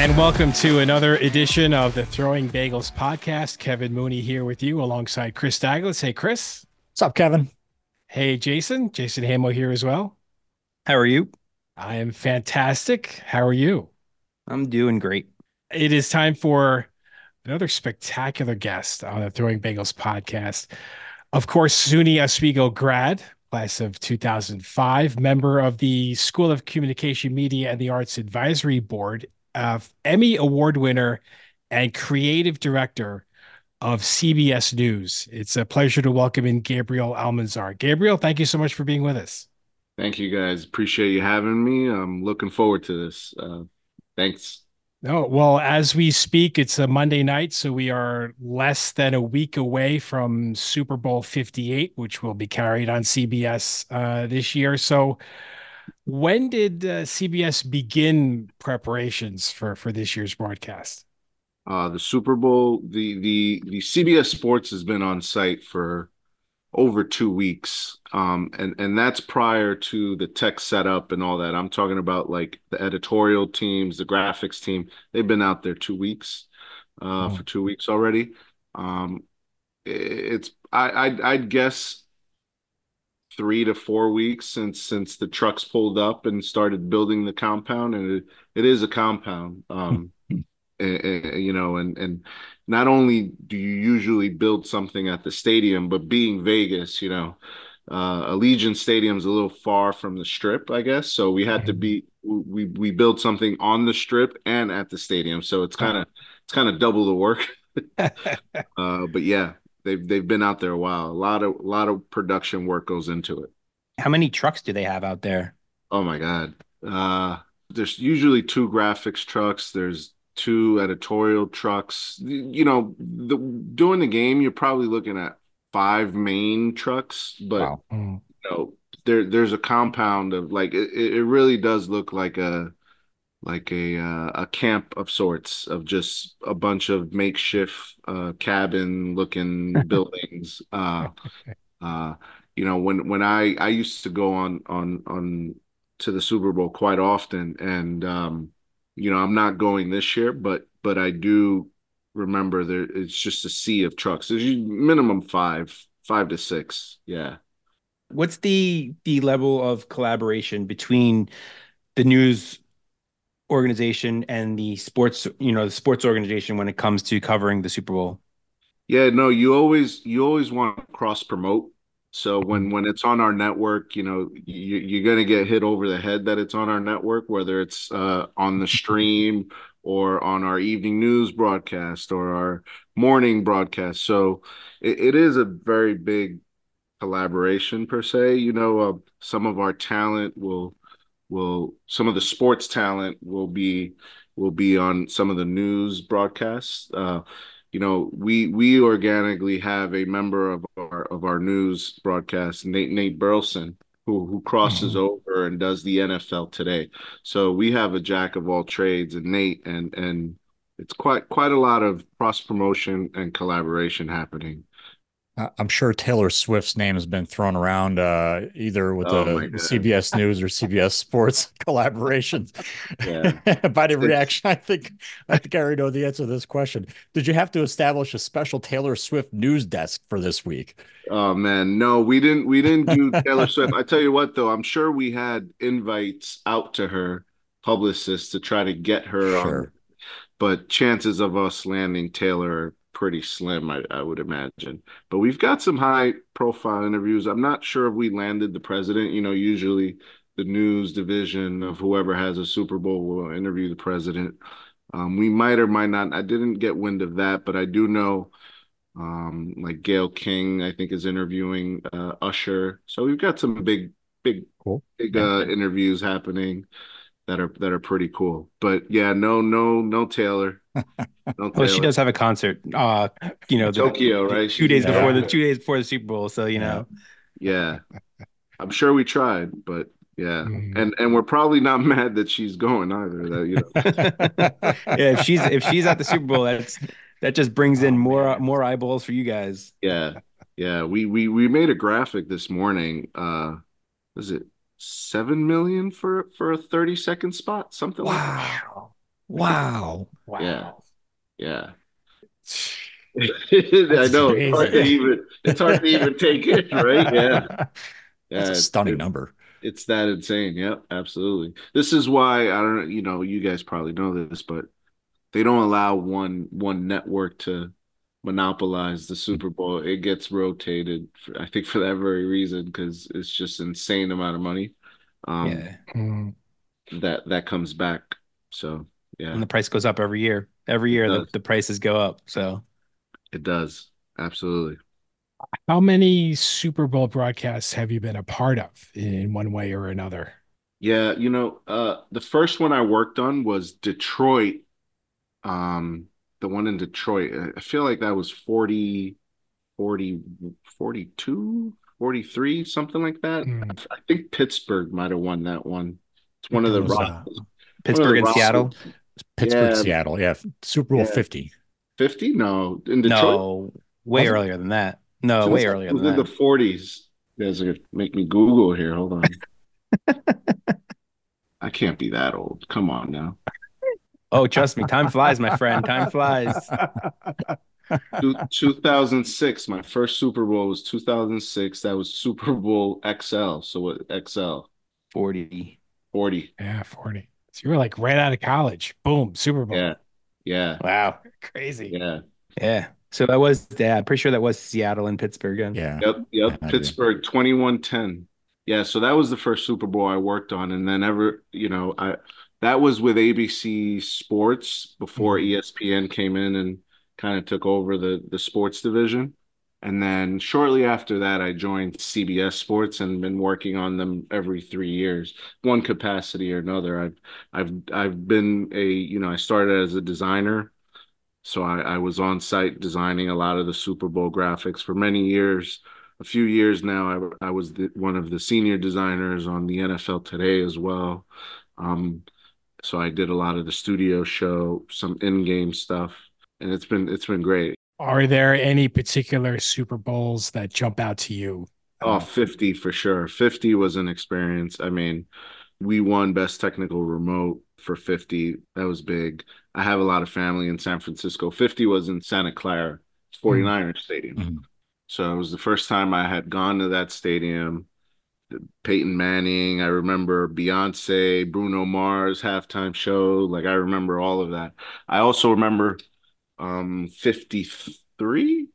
And welcome to another edition of the Throwing Bagels podcast. Kevin Mooney here with you alongside Chris Douglas. Hey, Chris. What's up, Kevin? Hey, Jason. Jason Hamo here as well. How are you? I am fantastic. How are you? I'm doing great. It is time for another spectacular guest on the Throwing Bagels podcast. Of course, SUNY Oswego grad, class of 2005, member of the School of Communication, Media, and the Arts Advisory Board, uh, Emmy Award winner, and creative director of CBS News. It's a pleasure to welcome in Gabriel Almanzar. Gabriel, thank you so much for being with us. Thank you, guys. Appreciate you having me. I'm looking forward to this. Uh, thanks. No, well, as we speak, it's a Monday night, so we are less than a week away from Super Bowl 58, which will be carried on CBS uh, this year. So, when did uh, CBS begin preparations for for this year's broadcast? Uh, the Super Bowl, the the the CBS Sports has been on site for over two weeks um and and that's prior to the tech setup and all that i'm talking about like the editorial teams the graphics team they've been out there two weeks uh oh. for two weeks already um it's i i'd, I'd guess three to four weeks since since the trucks pulled up and started building the compound and it, it is a compound um you know, and and not only do you usually build something at the stadium, but being Vegas, you know, uh, Allegiant Stadium's a little far from the Strip, I guess. So we had to mm-hmm. be we we built something on the Strip and at the stadium, so it's kind of it's kind of double the work. uh, but yeah, they've they've been out there a while. A lot of a lot of production work goes into it. How many trucks do they have out there? Oh my god. Uh, there's usually two graphics trucks. There's two editorial trucks. You know, the, during the game, you're probably looking at five main trucks, but wow. you know, there there's a compound of like it, it really does look like a like a uh, a camp of sorts of just a bunch of makeshift uh, cabin looking buildings. Uh, uh, you know, when when I I used to go on on on to the Super Bowl quite often, and um, you know, I'm not going this year, but but I do remember there it's just a sea of trucks. There's minimum five, five to six. Yeah. What's the the level of collaboration between the news organization and the sports, you know, the sports organization when it comes to covering the Super Bowl? Yeah, no, you always you always want to cross promote so when when it's on our network, you know, you, you're going to get hit over the head that it's on our network, whether it's uh, on the stream or on our evening news broadcast or our morning broadcast. So it, it is a very big collaboration per se. You know, uh, some of our talent will will some of the sports talent will be will be on some of the news broadcasts. Uh, you know, we we organically have a member of our of our news broadcast, Nate Nate Burleson, who who crosses mm-hmm. over and does the NFL today. So we have a jack of all trades, and Nate, and and it's quite quite a lot of cross promotion and collaboration happening I'm sure Taylor Swift's name has been thrown around uh, either with oh the CBS News or CBS Sports collaborations. By the reaction, I think I think I already know the answer to this question. Did you have to establish a special Taylor Swift news desk for this week? Oh man, no, we didn't. We didn't do Taylor Swift. I tell you what, though, I'm sure we had invites out to her publicists to try to get her sure. on. But chances of us landing Taylor pretty slim, I, I, would imagine. But we've got some high profile interviews. I'm not sure if we landed the president. You know, usually the news division of whoever has a Super Bowl will interview the president. Um, we might or might not. I didn't get wind of that, but I do know um, like Gayle King, I think, is interviewing uh, Usher. So we've got some big, big, cool. big uh, interviews happening that are that are pretty cool. But yeah, no, no, no Taylor. No well, she does have a concert. Uh, you know, Tokyo, the, right? Two days yeah. before the two days before the Super Bowl. So you know, yeah, I'm sure we tried, but yeah, mm. and and we're probably not mad that she's going either. That you know, yeah, if she's if she's at the Super Bowl, that's that just brings in oh, more man. more eyeballs for you guys. Yeah, yeah. We we we made a graphic this morning. Uh, was it seven million for for a 30 second spot something wow. like that Wow. Wow. Yeah. Yeah. I know it's hard, to even, it's hard to even take it, right? Yeah. That's a stunning number. It's that insane. Yep, absolutely. This is why I don't you know, you guys probably know this, but they don't allow one one network to monopolize the Super Bowl. It gets rotated, for, I think, for that very reason because it's just insane amount of money. Um, yeah, mm-hmm. that that comes back. So yeah, and the price goes up every year. Every year the, the prices go up. So it does absolutely. How many Super Bowl broadcasts have you been a part of in one way or another? Yeah, you know, uh, the first one I worked on was Detroit um the one in Detroit. I feel like that was 40, 40, 42, 43, something like that. Mm. I think Pittsburgh might have won that one. It's one of the uh, Pittsburgh and Seattle. Pittsburgh, yeah. Seattle. Yeah. Super Bowl yeah. 50. 50? No. In Detroit? No, way was earlier than that. No, way earlier than that. the 40s. You guys are make me Google here. Hold on. I can't be that old. Come on now. Oh, trust me, time flies, my friend. Time flies. 2006, my first Super Bowl was 2006. That was Super Bowl XL. So what XL? 40. 40. Yeah, 40. So you were like right out of college. Boom, Super Bowl. Yeah. Yeah. Wow. Crazy. Yeah. Yeah. So that was yeah, I'm pretty sure that was Seattle and Pittsburgh. Again. Yeah. Yep. Yep. Yeah, Pittsburgh 2110. Yeah. So that was the first Super Bowl I worked on. And then ever, you know, I that was with ABC Sports before mm-hmm. ESPN came in and kind of took over the the sports division. And then shortly after that, I joined CBS Sports and been working on them every three years, one capacity or another. I've I've I've been a you know I started as a designer, so I, I was on site designing a lot of the Super Bowl graphics for many years. A few years now, I I was the, one of the senior designers on the NFL Today as well. Um, so I did a lot of the studio show, some in-game stuff, and it's been it's been great. Are there any particular Super Bowls that jump out to you? Oh, 50 for sure. 50 was an experience. I mean, we won best technical remote for 50. That was big. I have a lot of family in San Francisco. 50 was in Santa Clara, 49ers mm-hmm. Stadium. Mm-hmm. So it was the first time I had gone to that stadium. Peyton Manning. I remember Beyonce, Bruno Mars halftime show. Like I remember all of that. I also remember um 53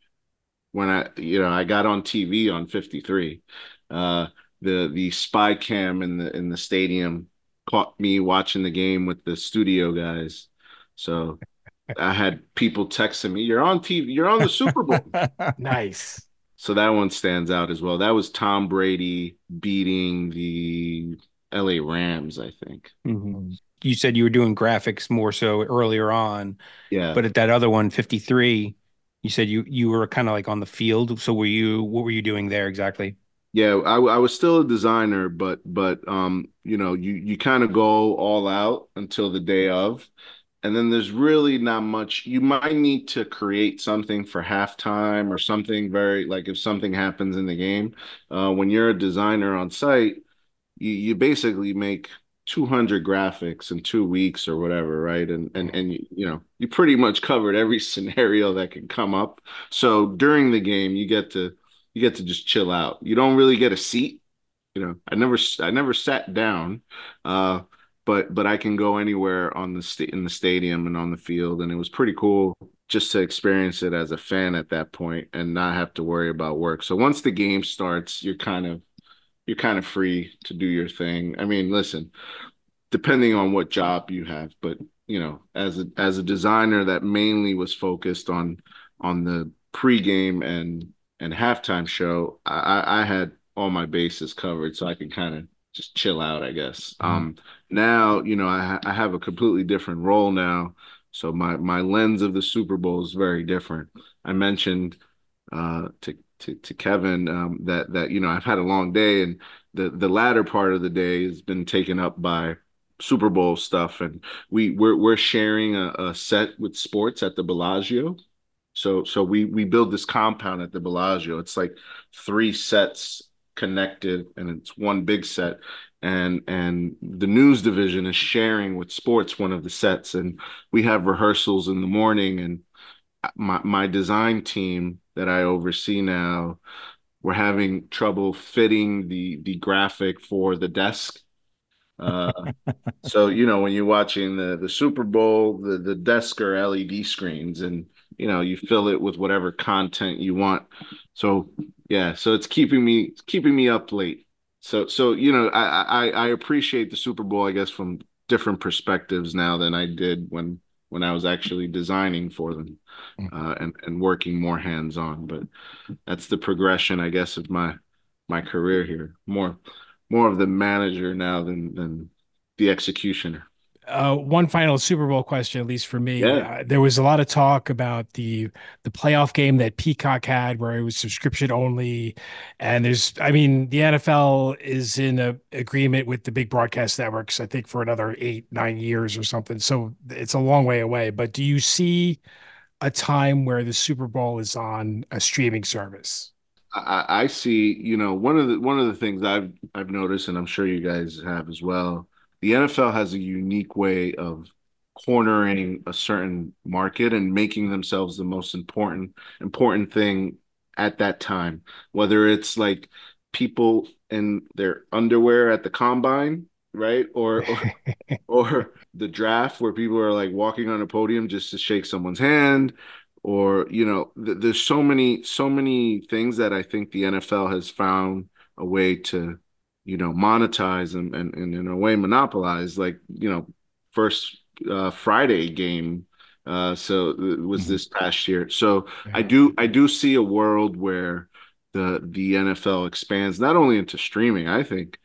when I you know I got on TV on 53. Uh the the spy cam in the in the stadium caught me watching the game with the studio guys. So I had people texting me, "You're on TV. You're on the Super Bowl." nice. So that one stands out as well. That was Tom Brady beating the LA Rams, I think. Mm-hmm. You said you were doing graphics more so earlier on. Yeah. But at that other one, 53, you said you you were kind of like on the field. So were you what were you doing there exactly? Yeah, I, I was still a designer, but but um, you know, you you kind of go all out until the day of and then there's really not much you might need to create something for halftime or something very like if something happens in the game uh, when you're a designer on site you, you basically make 200 graphics in two weeks or whatever right? And and and you, you know you pretty much covered every scenario that can come up. So during the game you get to you get to just chill out. You don't really get a seat. You know i never i never sat down uh but but I can go anywhere on the sta- in the stadium and on the field, and it was pretty cool just to experience it as a fan at that point and not have to worry about work. So once the game starts, you're kind of you're kind of free to do your thing. I mean, listen, depending on what job you have, but you know, as a as a designer that mainly was focused on on the pregame and and halftime show, I, I had all my bases covered, so I could kind of just chill out, I guess. Mm-hmm. Um, now, you know, I, I have a completely different role now. So my my lens of the Super Bowl is very different. I mentioned uh, to, to to Kevin um, that that you know I've had a long day, and the the latter part of the day has been taken up by Super Bowl stuff, and we we're we're sharing a, a set with sports at the Bellagio. So so we we build this compound at the Bellagio. It's like three sets connected and it's one big set and and the news division is sharing with sports one of the sets and we have rehearsals in the morning and my my design team that I oversee now. We're having trouble fitting the the graphic for the desk. Uh, so you know when you're watching the the Super Bowl the the desk are LED screens and you know you fill it with whatever content you want. So yeah so it's keeping me keeping me up late. So so you know I, I i appreciate the super bowl i guess from different perspectives now than i did when when i was actually designing for them mm. uh, and and working more hands on but that's the progression i guess of my my career here more more of the manager now than than the executioner uh, one final Super Bowl question, at least for me. Yeah. Uh, there was a lot of talk about the the playoff game that Peacock had, where it was subscription only. And there's, I mean, the NFL is in a agreement with the big broadcast networks, I think, for another eight, nine years or something. So it's a long way away. But do you see a time where the Super Bowl is on a streaming service? I, I see. You know, one of the one of the things I've I've noticed, and I'm sure you guys have as well the NFL has a unique way of cornering a certain market and making themselves the most important important thing at that time. Whether it's like people in their underwear at the combine right? Or or, or the draft where people are like walking on a podium just to shake someone's hand. Or you know th- there's so many so many things that i think the nfl has found a way to you know, monetize and, and, and in a way monopolize, like, you know, first uh, Friday game. Uh, so it was mm-hmm. this past year. So. I do I do see a world where the the NFL expands not only into streaming, I think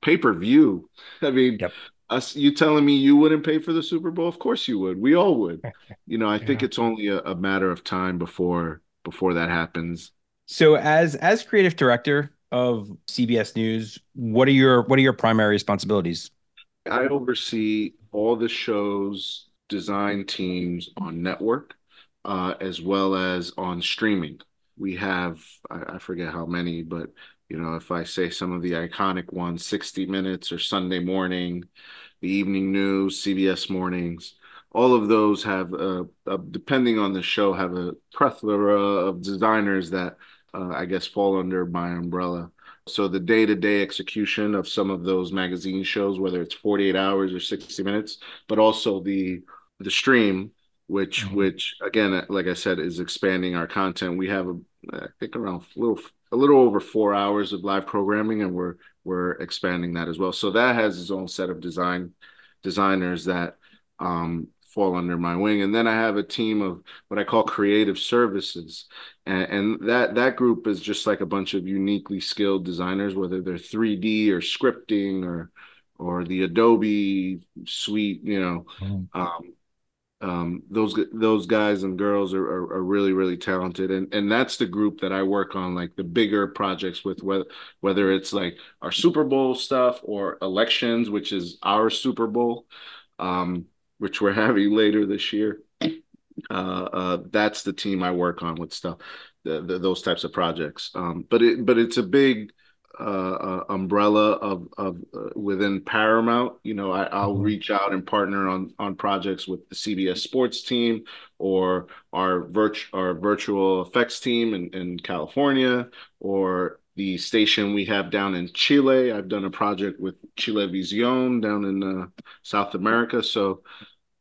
pay per view. I mean, yep. us you telling me you wouldn't pay for the Super Bowl? Of course you would. We all would. You know, I yeah. think it's only a, a matter of time before before that happens. So as as creative director, of CBS News, what are your what are your primary responsibilities? I oversee all the shows design teams on network uh, as well as on streaming. We have I, I forget how many, but you know if I say some of the iconic ones, 60 Minutes or Sunday Morning, the Evening News, CBS Mornings all of those have, uh, uh, depending on the show, have a plethora of designers that uh, I guess fall under my umbrella. So the day to day execution of some of those magazine shows, whether it's 48 hours or 60 minutes, but also the the stream, which mm-hmm. which again, like I said, is expanding our content. We have a, I think around a little a little over four hours of live programming, and we're we're expanding that as well. So that has its own set of design designers that um, fall under my wing. And then I have a team of what I call creative services. And, and, that that group is just like a bunch of uniquely skilled designers, whether they're 3D or scripting or or the Adobe suite, you know. Mm-hmm. Um, um, those those guys and girls are, are, are, really really talented and and that's the group that I work on like the bigger projects with whether whether it's like our Super Bowl stuff or elections which is our Super Bowl um, which we're having later this year. Uh, uh, that's the team I work on with stuff, the, the, those types of projects. Um, but it but it's a big uh, uh umbrella of of uh, within Paramount. You know, I, will mm-hmm. reach out and partner on on projects with the CBS Sports team or our virtual our virtual effects team in, in California or the station we have down in Chile. I've done a project with Chilevisión down in uh, South America. So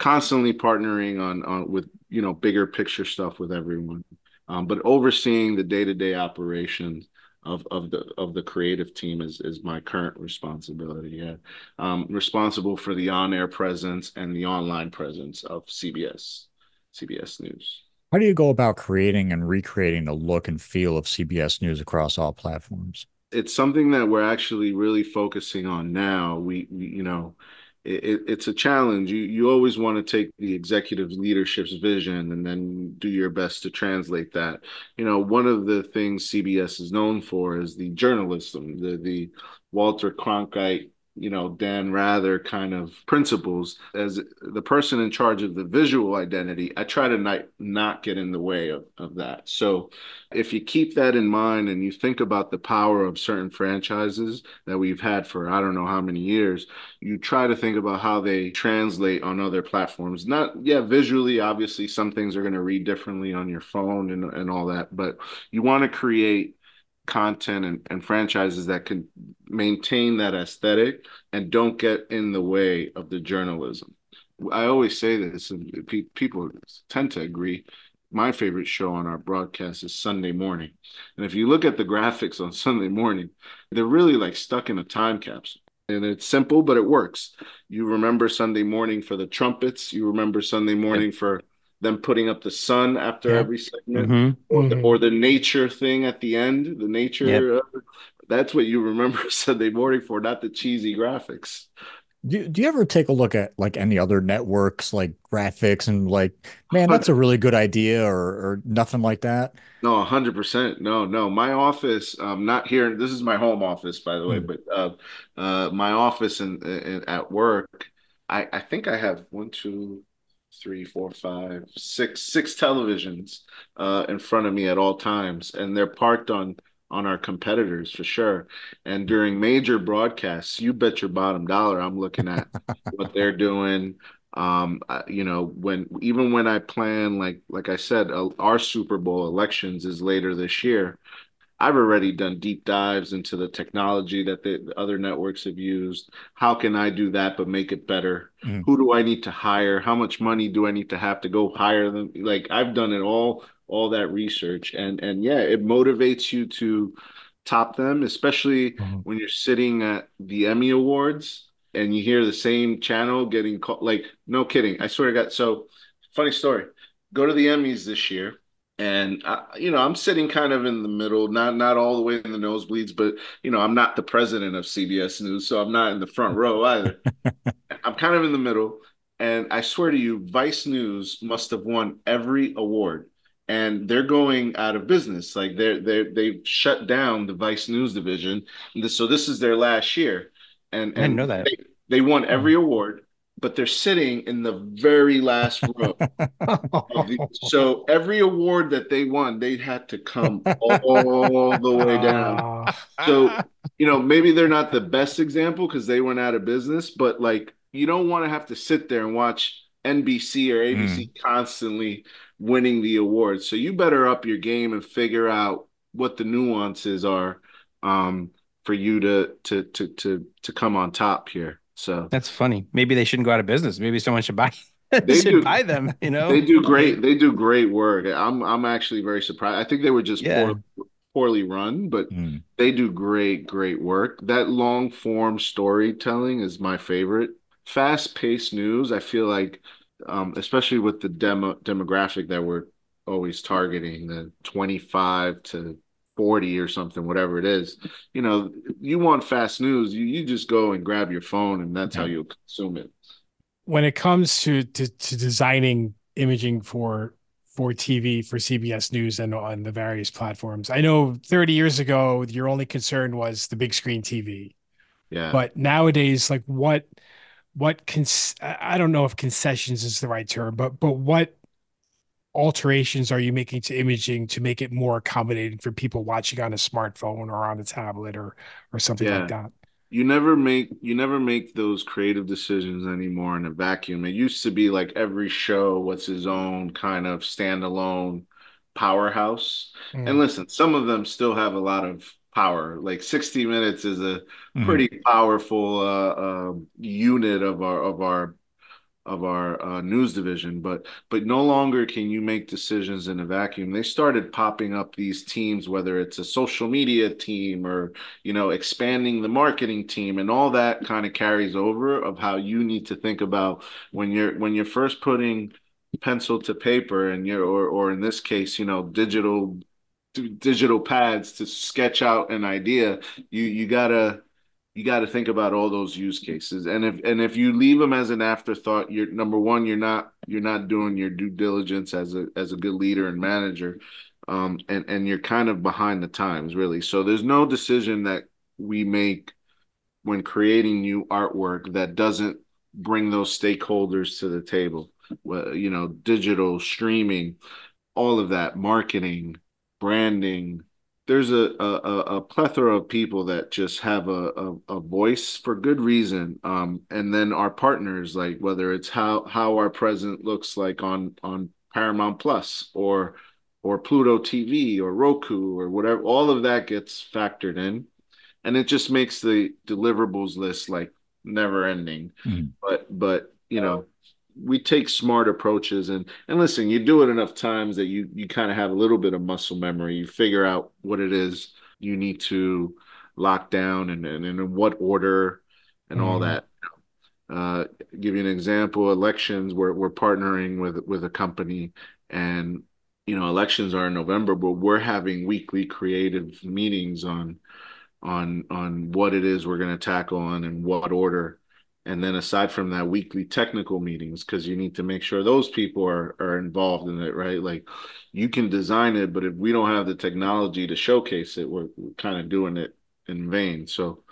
constantly partnering on on with you know bigger picture stuff with everyone. Um, but overseeing the day-to-day operations of of the of the creative team is is my current responsibility yeah. Um, responsible for the on-air presence and the online presence of cbs cbs news. How do you go about creating and recreating the look and feel of cbs news across all platforms? It's something that we're actually really focusing on now. We, we you know it, it's a challenge. You you always want to take the executive leadership's vision and then do your best to translate that. You know, one of the things CBS is known for is the journalism, the the Walter Cronkite you know Dan Rather kind of principles. As the person in charge of the visual identity I try to not not get in the way of, of that. So if you keep that in mind and you think about the power of certain franchises that we've had for I don't know how many years you try to think about how they translate on other platforms. Not yeah visually obviously some things are going to read differently on your phone and, and all that but you want to create content and, and franchises that can maintain that aesthetic and don't get in the way of the journalism. I always say this, and pe- people tend to agree. My favorite show on our broadcast is Sunday morning. And if you look at the graphics on Sunday morning, they're really like stuck in a time capsule. And it's simple, but it works. You remember Sunday morning for the trumpets. You remember Sunday morning for them putting up the sun after yeah. every segment, mm-hmm. Or, the, mm-hmm. or, the, nature thing at the end. The nature, yep. uh, that's what you remember Sunday morning for, not the cheesy graphics. Do, do you ever take a look at like any other networks like graphics and like man that's a really good idea or or nothing like that no 100% no no my office um not here this is my home office by the way mm. but uh uh my office and at work i i think i have one two three, four, five, six, six televisions uh, in front of me at all times, and they're parked on on our competitors for sure. And during major broadcasts, you bet your bottom dollar I'm looking at what they're doing. Um, you know, when even when I plan, like like I said, uh, our Super Bowl elections is later this year. I've already done deep dives into the technology that the, the, other networks have used. How can I do that but make it better? Mm. Who do I need to hire? How much money do I need to have to go hire them? Like I've done it all, all that research, and and yeah, it motivates you to top them, especially mm-hmm. when you're sitting at the Emmy Awards and you hear the same channel getting called. Like no kidding, I swear to God. So funny story. Go to the Emmys this year and I, you know i'm sitting kind of in the middle not not all the way in the nosebleeds but you know i'm not the president of cbs news so i'm not in the front row either. I'm kind of in the middle and i swear to you vice news must have won every award. And they're going out of business. Like they're they they've shut down the vice news division. So this is their last year. And, and i didn't know that. they, they won hmm. every award but they're sitting in the very last row. the, so every award that they won, they had to come all the way down. So, you know, maybe they're not the best example because they went out of business, but like you don't want to have to sit there and watch NBC or ABC mm. constantly winning the awards. So you better up your game and figure out what the nuances are um, for you to to to to to come on top here. So that's funny. Maybe they shouldn't go out of business. Maybe someone should buy they should do, buy them, you know. They do great. They do great work. I'm I'm actually very surprised. I think they were just yeah. poor, poorly run, but mm. they do great great work. That long form storytelling is my favorite. Fast paced news. I feel like, um, especially with the demo demographic that we're always targeting, the 25 to 40 or something, whatever it is, you know, you want fast news, you, you just go and grab your phone and that's how you consume it. When it comes to, to, to designing imaging for for TV for CBS News and on the various platforms. I know 30 years ago your only concern was the big screen TV. Yeah. But nowadays like what what cons- I don't know if concessions is the right term, but but what alterations are you making to imaging to make it more accommodating for people watching on a smartphone or on a tablet or or something yeah. like that? You never make you never make those creative decisions anymore in a vacuum. It used to be like every show was his own kind of standalone powerhouse. Mm. And listen, some of them still have a lot of power. Like 60 Minutes is a mm. pretty powerful uh, uh, unit of our of our of our uh, news division but but no longer can you make decisions in a vacuum. They started popping up these teams whether it's a social media team or you know expanding the marketing team and all that kind of carries over of how you need to think about when you're when you're first putting pencil to paper and you're or or in this case you know digital digital pads to sketch out an idea you you gotta you got to think about all those use cases and if and if you leave them as an afterthought you're number one you're not you're not doing your due diligence as a as a good leader and manager um and and you're kind of behind the times really so there's no decision that we make when creating new artwork that doesn't bring those stakeholders to the table. well, You know, digital streaming, all of that, marketing, branding. There's a a, a plethora of people that just have a, a, a voice for good reason. Um, and then our partners, like whether it's how how our present looks like on on Paramount Plus or or Pluto TV or Roku or whatever, all of that gets factored in and it just makes the deliverables list like never ending. Mm-hmm. But but you know, we take smart approaches and and listen, you do it enough times that you you kind of have a little bit of muscle memory. You figure out what it is you need to lock down and and, and in what order and mm-hmm. all that. Uh, give you an example: elections. We're we're partnering with with a company, and you know, elections are in November, but we're having weekly creative meetings on on on what it is we're going to tackle on and what order and then aside from that weekly technical meetings because you need to make sure those people are are involved in it right like you can design it but if we don't have the technology to showcase it we're, we're kind of doing it in vain so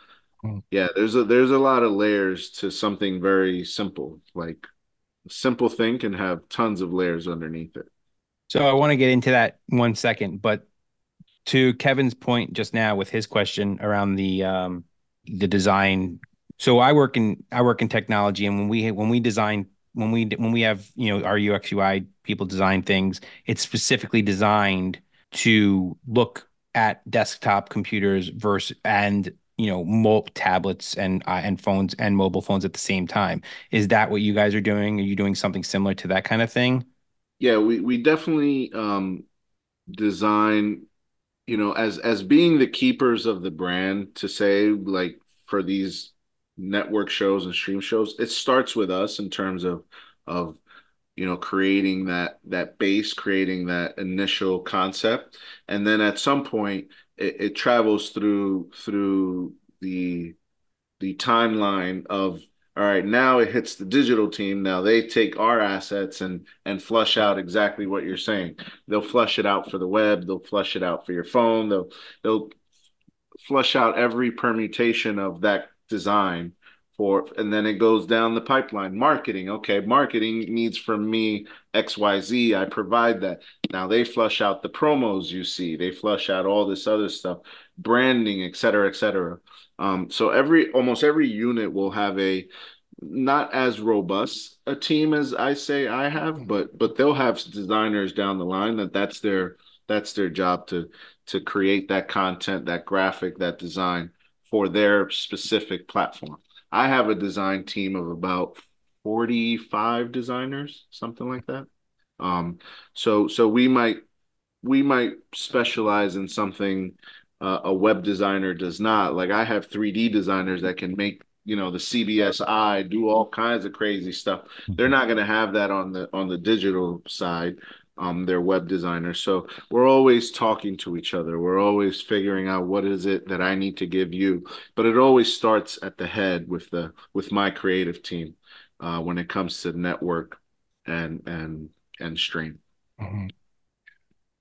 hmm. yeah there's a there's a lot of layers to something very simple like a simple thing can have tons of layers underneath it so i want to get into that one second but to Kevin's point just now with his question around the um, the design. So I work in I work in technology, and when we when we design when we when we have you know our UX UI people design things, it's specifically designed to look at desktop computers versus and you know mo- tablets and uh, and phones and mobile phones at the same time. Is that what you guys are doing? Are you doing something similar to that kind of thing? Yeah, we we definitely um, design you know, as as being the keepers of the brand to say like for these network shows and stream shows, it starts with us in terms of of you know creating that that base, creating that initial concept, and then at some point it, it travels through through the the timeline of all right, now it hits the digital team. Now they take our assets and and flush out exactly what you're saying. They'll flush it out for the web. They'll flush it out for your phone. They'll they'll flush out every permutation of that design for, and then it goes down the pipeline. Marketing, okay, marketing needs from me X Y Z. I provide that. Now they flush out the promos you see. They flush out all this other stuff, branding, et cetera, et cetera. Um, so every almost every unit will have a not as robust a team as I say I have, but but they'll have designers down the line that that's their that's their job to to create that content, that graphic, that design for their specific platform. I have a design team of about 45 designers, something like that. Um, so so we might we might specialize in something uh, a web designer does not. Like I have 3D designers that can make you know the CBS Eye do all kinds of crazy stuff. They're mm-hmm. not going to have that on the on the digital side. Um, they're web designers, so we're always talking to each other. We're always figuring out what is it that I need to give you. But it always starts at the head with the with my creative team uh, when it comes to network and and and stream. Mm-hmm.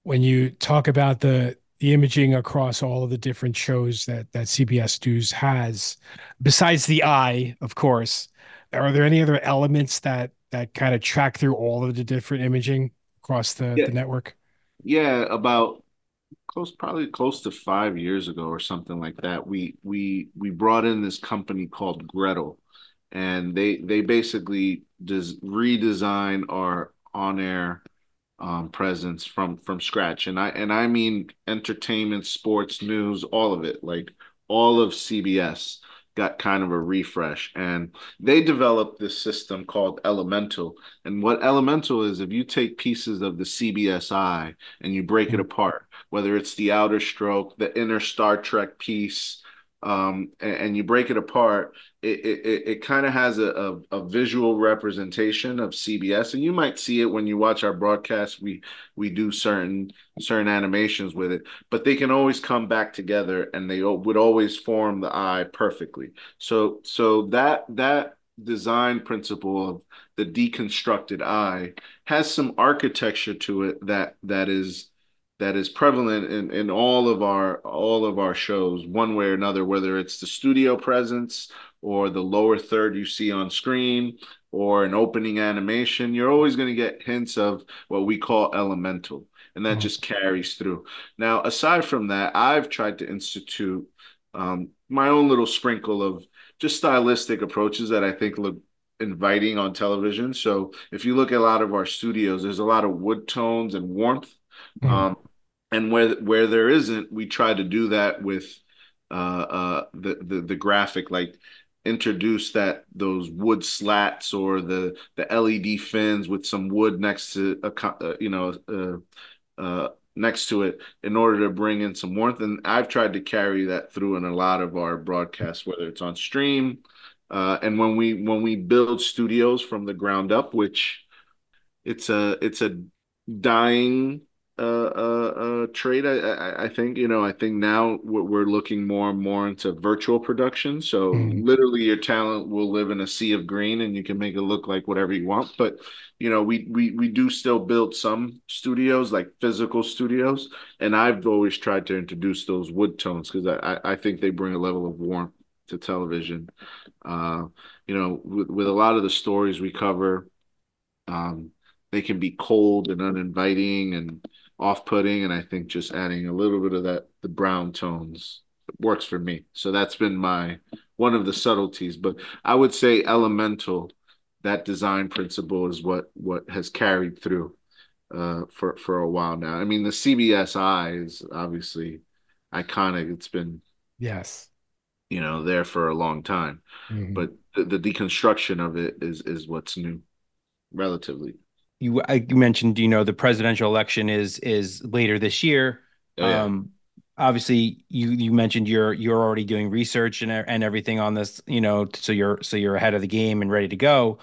When you talk about the the imaging across all of the different shows that that CBS News has, besides the eye, of course. Are there any other elements that that kind of track through all of the different imaging across the, yeah. the network? Yeah, about close probably close to five years ago or something like that. We we we brought in this company called Gretel, and they they basically does redesign our on air um, presence from from scratch, and I and I mean entertainment, sports, news, all of it, like all of CBS got kind of a refresh and they developed this system called elemental and what elemental is if you take pieces of the cbsi and you break it mm-hmm. apart whether it's the outer stroke the inner star trek piece um, and, and, you break it apart, it it, it kind of has a, a, a, visual representation of CBS, and you might see it when you watch our broadcast. We we do certain certain animations with it, but they can always come back together, and they would always form the eye perfectly. So so that that design principle of the deconstructed eye has some architecture to it that that is that is prevalent in, in all of our all of our shows, one way or another, whether it's the studio presence or the lower third you see on screen or an opening animation, you're always going to get hints of what we call elemental, and that mm-hmm. just carries through. Now, aside from that, I've tried to institute um, my own little sprinkle of just stylistic approaches that I think look inviting on television. So if you look at a lot of our studios, there's a lot of wood tones and warmth. Mm-hmm. Um, and where where there isn't, we try to do that with uh, uh, the, the the graphic, like introduce that those wood slats or the the LED fins with some wood next to a uh, you know uh, uh, next to it in order to bring in some warmth. And I've tried to carry that through in a lot of our broadcasts, whether it's on stream uh, and when we when we build studios from the ground up, which it's a it's a dying uh, uh, uh, trade. I, I, think you know. I think now we're looking more and more into virtual production. So mm. literally, your talent will live in a sea of green, and you can make it look like whatever you want. But you know, we we we do still build some studios, like physical studios, and I've always tried to introduce those wood tones because I I think they bring a level of warmth to television. Uh, you know, with, with a lot of the stories we cover, um, they can be cold and uninviting and off-putting, and I think just adding a little bit of that the brown tones works for me. So that's been my one of the subtleties. But I would say elemental, that design principle is what what has carried through uh, for for a while now. I mean, the CBS eye is obviously iconic. It's been yes you know, there for a long time. Mm-hmm. But the, the, deconstruction of it is is what's new, relatively. You I, you mentioned, you know, the presidential election is is later this year. Oh, yeah. Um, obviously, you you mentioned you're you're already doing research and and everything on this, you know, so you're so you're ahead of the game and ready to go.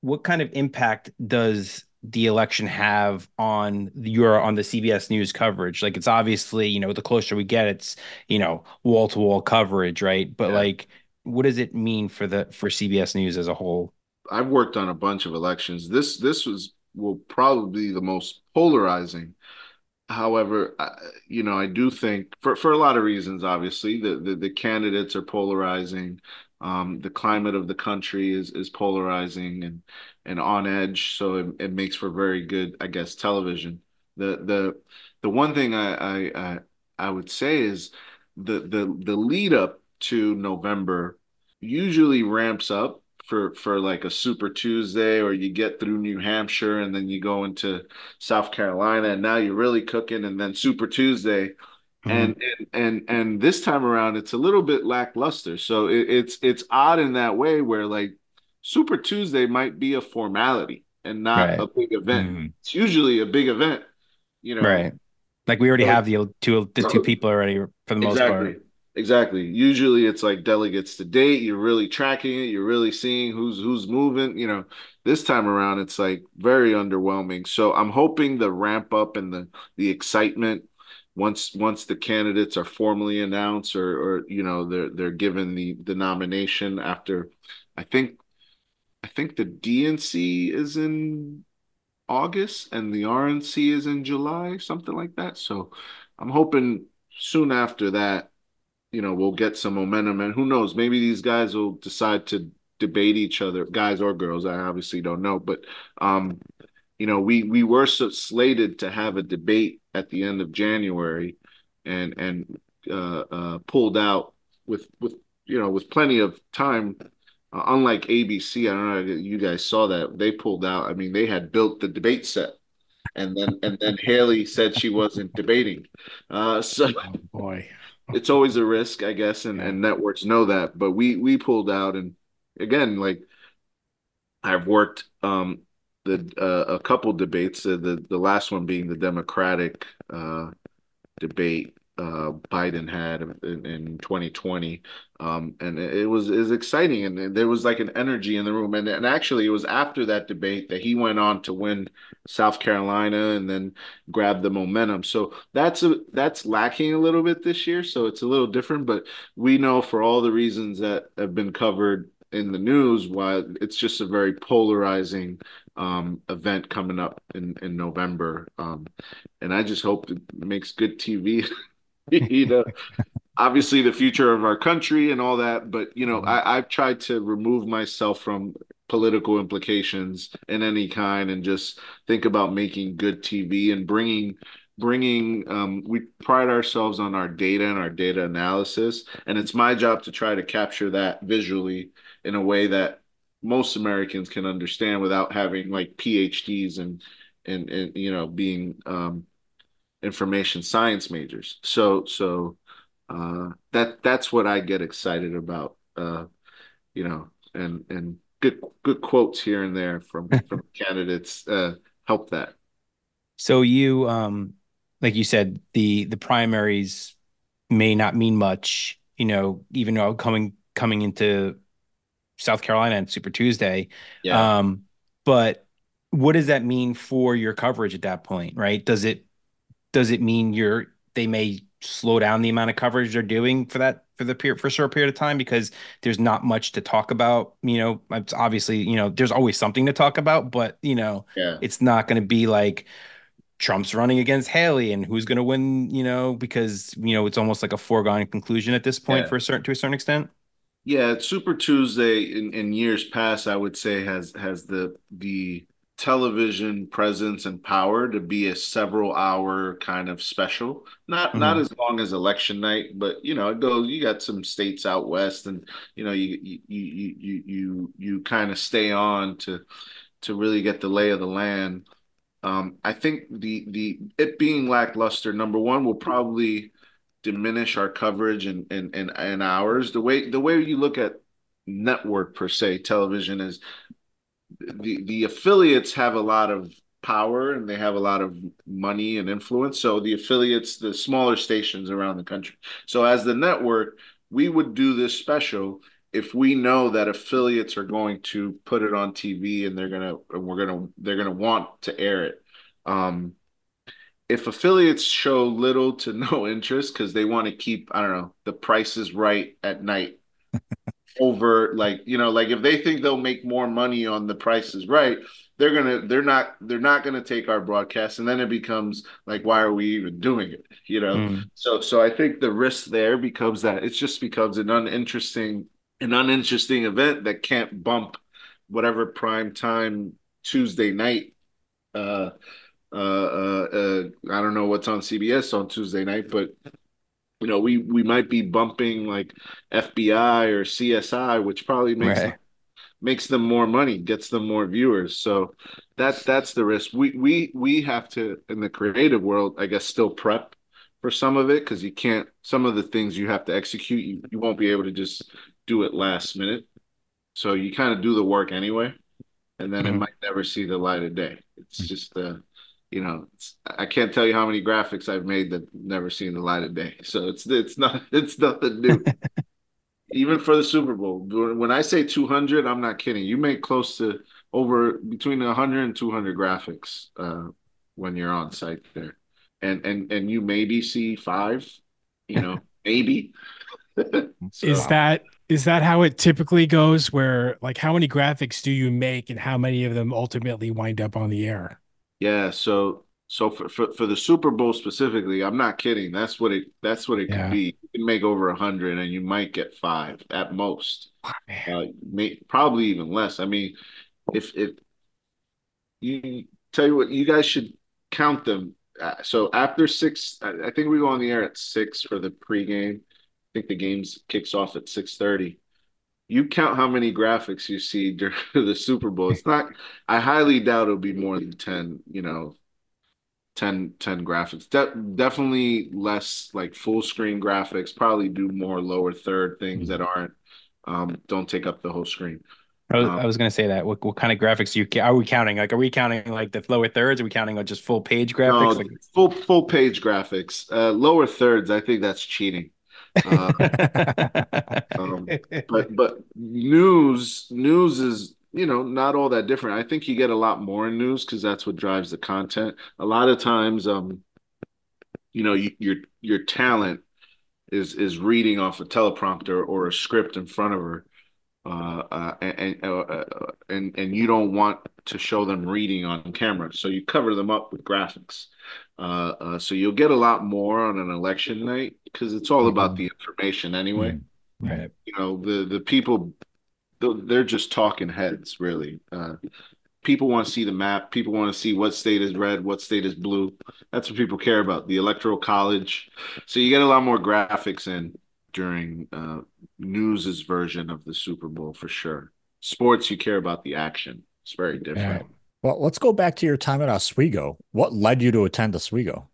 What kind of impact does the election have on your on the CBS News coverage? Like it's obviously, you know, the closer we get, it's, you know, wall to wall coverage, right? But yeah. like what does it mean for the for CBS News as a whole? I've worked on a bunch of elections. This this was will probably be the most polarizing. However, I, you know, I do think for for a lot of reasons, obviously, the the, the candidates are polarizing. Um, the climate of the country is is polarizing, and and on edge, so it, it makes for very good, I guess, television. The the the one thing I I I, would say is the the the lead up to November usually ramps up for for like a Super Tuesday, or you get through New Hampshire and then you go into South Carolina, and now you're really cooking, and then Super Tuesday. Mm-hmm. And, and and and this time around, it's a little bit lackluster. So it, it's it's odd in that way where like Super Tuesday might be a formality and not right. a big event. Mm-hmm. It's usually a big event, you know. Right. Like we already so, have the two the two people already for the most exactly. part. Exactly. Usually it's like delegates to date. You're really tracking it. You're really seeing who's who's moving. You know, this time around it's like very underwhelming. So I'm hoping the ramp up and the the excitement once once the candidates are formally announced or or you know they're they're given the the nomination after I think I think the DNC is in August and the RNC is in July, something like that. So I'm hoping soon after that, you know, we'll get some momentum. And who knows, maybe these guys will decide to debate each other, guys or girls. I obviously don't know, but um, you know, we we were so slated to have a debate at the end of January, and and uh, uh, pulled out with with you know with plenty of time uh, unlike ABC, I don't know if you guys saw that they pulled out. I mean, they had built the debate set, and then and then Haley said she wasn't debating. Uh, so oh, boy, it's always a risk, I guess, and, and networks know that. But we we pulled out, and again, like I've worked um, the uh, a couple debates. Uh, the the last one being the Democratic uh, debate uh, Biden had in, in 2020, um, and it was is exciting, and there was like an energy in the room, and and actually it was after that debate that he went on to win South Carolina and then grab the momentum. So that's a that's lacking a little bit this year, so it's a little different, but we know for all the reasons that have been covered in the news why it's just a very polarizing um, event coming up in in November. Um, and I just hope it makes good TV. you know, obviously the future of our country and all that, but you know, mm-hmm. I, I've tried to remove myself from political implications in any kind and just think about making good TV and bringing bringing um, we pride ourselves on our data and our data analysis and it's my job to try to capture that visually in a way that most americans can understand without having like phds and and, and you know being um, information science majors so so uh, that that's what i get excited about uh, you know and and good good quotes here and there from from candidates uh, help that so you um like you said, the the primaries may not mean much, you know, even though coming coming into South Carolina and Super Tuesday. Yeah. Um, but what does that mean for your coverage at that point, right? Does it does it mean you're they may slow down the amount of coverage they're doing for that for the period for a short period of time because there's not much to talk about. You know, it's obviously, you know, there's always something to talk about, but you know, yeah. it's not going to be like Trump's running against Haley and who's going to win, you know, because, you know, it's almost like a foregone conclusion at this point yeah. for a certain, to a certain extent. Yeah. Super Tuesday in, in years past, I would say has, has the, the television presence and power to be a several hour kind of special. Not, mm-hmm. not as long as election night, but you know, it goes, you got some states out West and, you know, you, you, you, you, you, you kind of stay on to, to really get the lay of the land um, I think the the it being lackluster, number one, will probably diminish our coverage and and and, and hours. The way the way you look at network per se, television is the the affiliates have a lot of power and they have a lot of money and influence. So the affiliates, the smaller stations around the country. So as the network, we would do this special if we know that affiliates are going to put it on TV and they're gonna we're gonna they're gonna want to air it. Um, if affiliates show little to no interest because they want to keep I don't know the prices right at night over like you know like if they think they'll make more money on the prices right they're gonna they're not they're not gonna take our broadcast and then it becomes like why are we even doing it you know mm. so so i think the risk there becomes that it just becomes an uninteresting an uninteresting event that can't bump whatever prime time Tuesday night. Uh, uh, uh, uh, I don't know what's on CBS on Tuesday night, but you know, we we might be bumping like FBI or CSI, which probably makes right. them, makes them more money, gets them more viewers. So that that's the risk. We we we have to in the creative world, I guess, still prep for some of it because you can't. Some of the things you have to execute, you, you won't be able to just do it last minute. So you kind of do the work anyway, and then mm-hmm. it might never see the light of day. It's mm-hmm. just the, uh, you know, I can't tell you how many graphics I've made that never seen the light of day. So it's it's not it's nothing new. Even for the Super Bowl, when I say 200, I'm not kidding. You make close to over between 100 and 200 graphics uh, when you're on site there, and and and you maybe see five, you know, maybe. so, is that is that how it typically goes where like how many graphics do you make and how many of them ultimately wind up on the air yeah so so for, for, for the super bowl specifically i'm not kidding. That's what it that's what it yeah. could be. You can make over a hundred and you might get five at most. Uh, may, probably even less. I mean if if you tell you what you guys should count them. Uh, so after six i think we go on the air at six for the pregame. I think the games kicks off at 6:30. You count how many graphics you see during the Super Bowl. It's not I highly doubt it'll be more than 10, you know, 10 10 graphics. De- definitely less like full screen graphics, probably do more lower third things that aren't um don't take up the whole screen. I was, um, I was going to say that. What, what kind of graphics you are we counting? Like, are we counting like the lower thirds? Are we counting like just full page graphics? No, like... full full page graphics. Uh, lower thirds, I think that's cheating. Uh, um, but but news news is you know not all that different. I think you get a lot more in news because that's what drives the content. A lot of times, um, you know, you, your your talent is is reading off a teleprompter or a script in front of her. Uh, uh, and uh, uh, and and you don't want to show them reading on camera, so you cover them up with graphics. Uh, uh, so you'll get a lot more on an election night because it's all about mm-hmm. the information anyway. Mm-hmm. Right. You know the the people, they're just talking heads really. Uh, people want to see the map. People want to see what state is red, what state is blue. That's what people care about. The electoral college. So you get a lot more graphics in during uh, news's version of the Super Bowl for sure. Sports, you care about the action. It's very different. Well, let's go back to your time at Oswego. What led you to attend Oswego?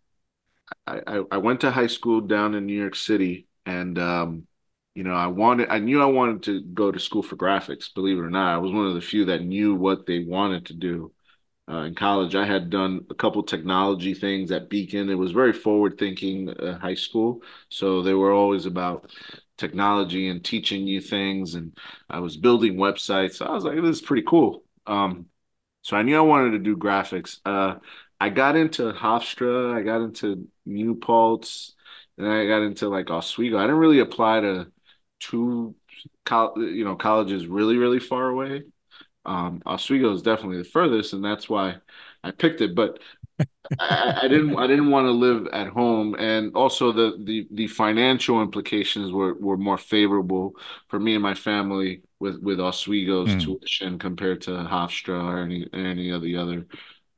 I, I, I went to high school down in New York City, and um, you know, I wanted, I knew I wanted to go to school for graphics. Believe it or not, I was one of the few that knew what they wanted to do. Uh, in college, I had done a couple technology things at Beacon. It was very forward thinking uh, high school. So they were always about technology and teaching you things. And I was building websites. So I was like, this is pretty cool. Um, so I knew I wanted to do graphics. Uh, I got into Hofstra, I got into New Paltz, and I got into like Oswego. I didn't really apply to two, you know, colleges really, really far away. Um, Oswego is definitely the furthest, and that's why I picked it. But I, I, didn't I didn't want to live at home, and also the the the financial implications were were more favorable for me and my family with with Oswego's mm. tuition compared to Hofstra or any any of the other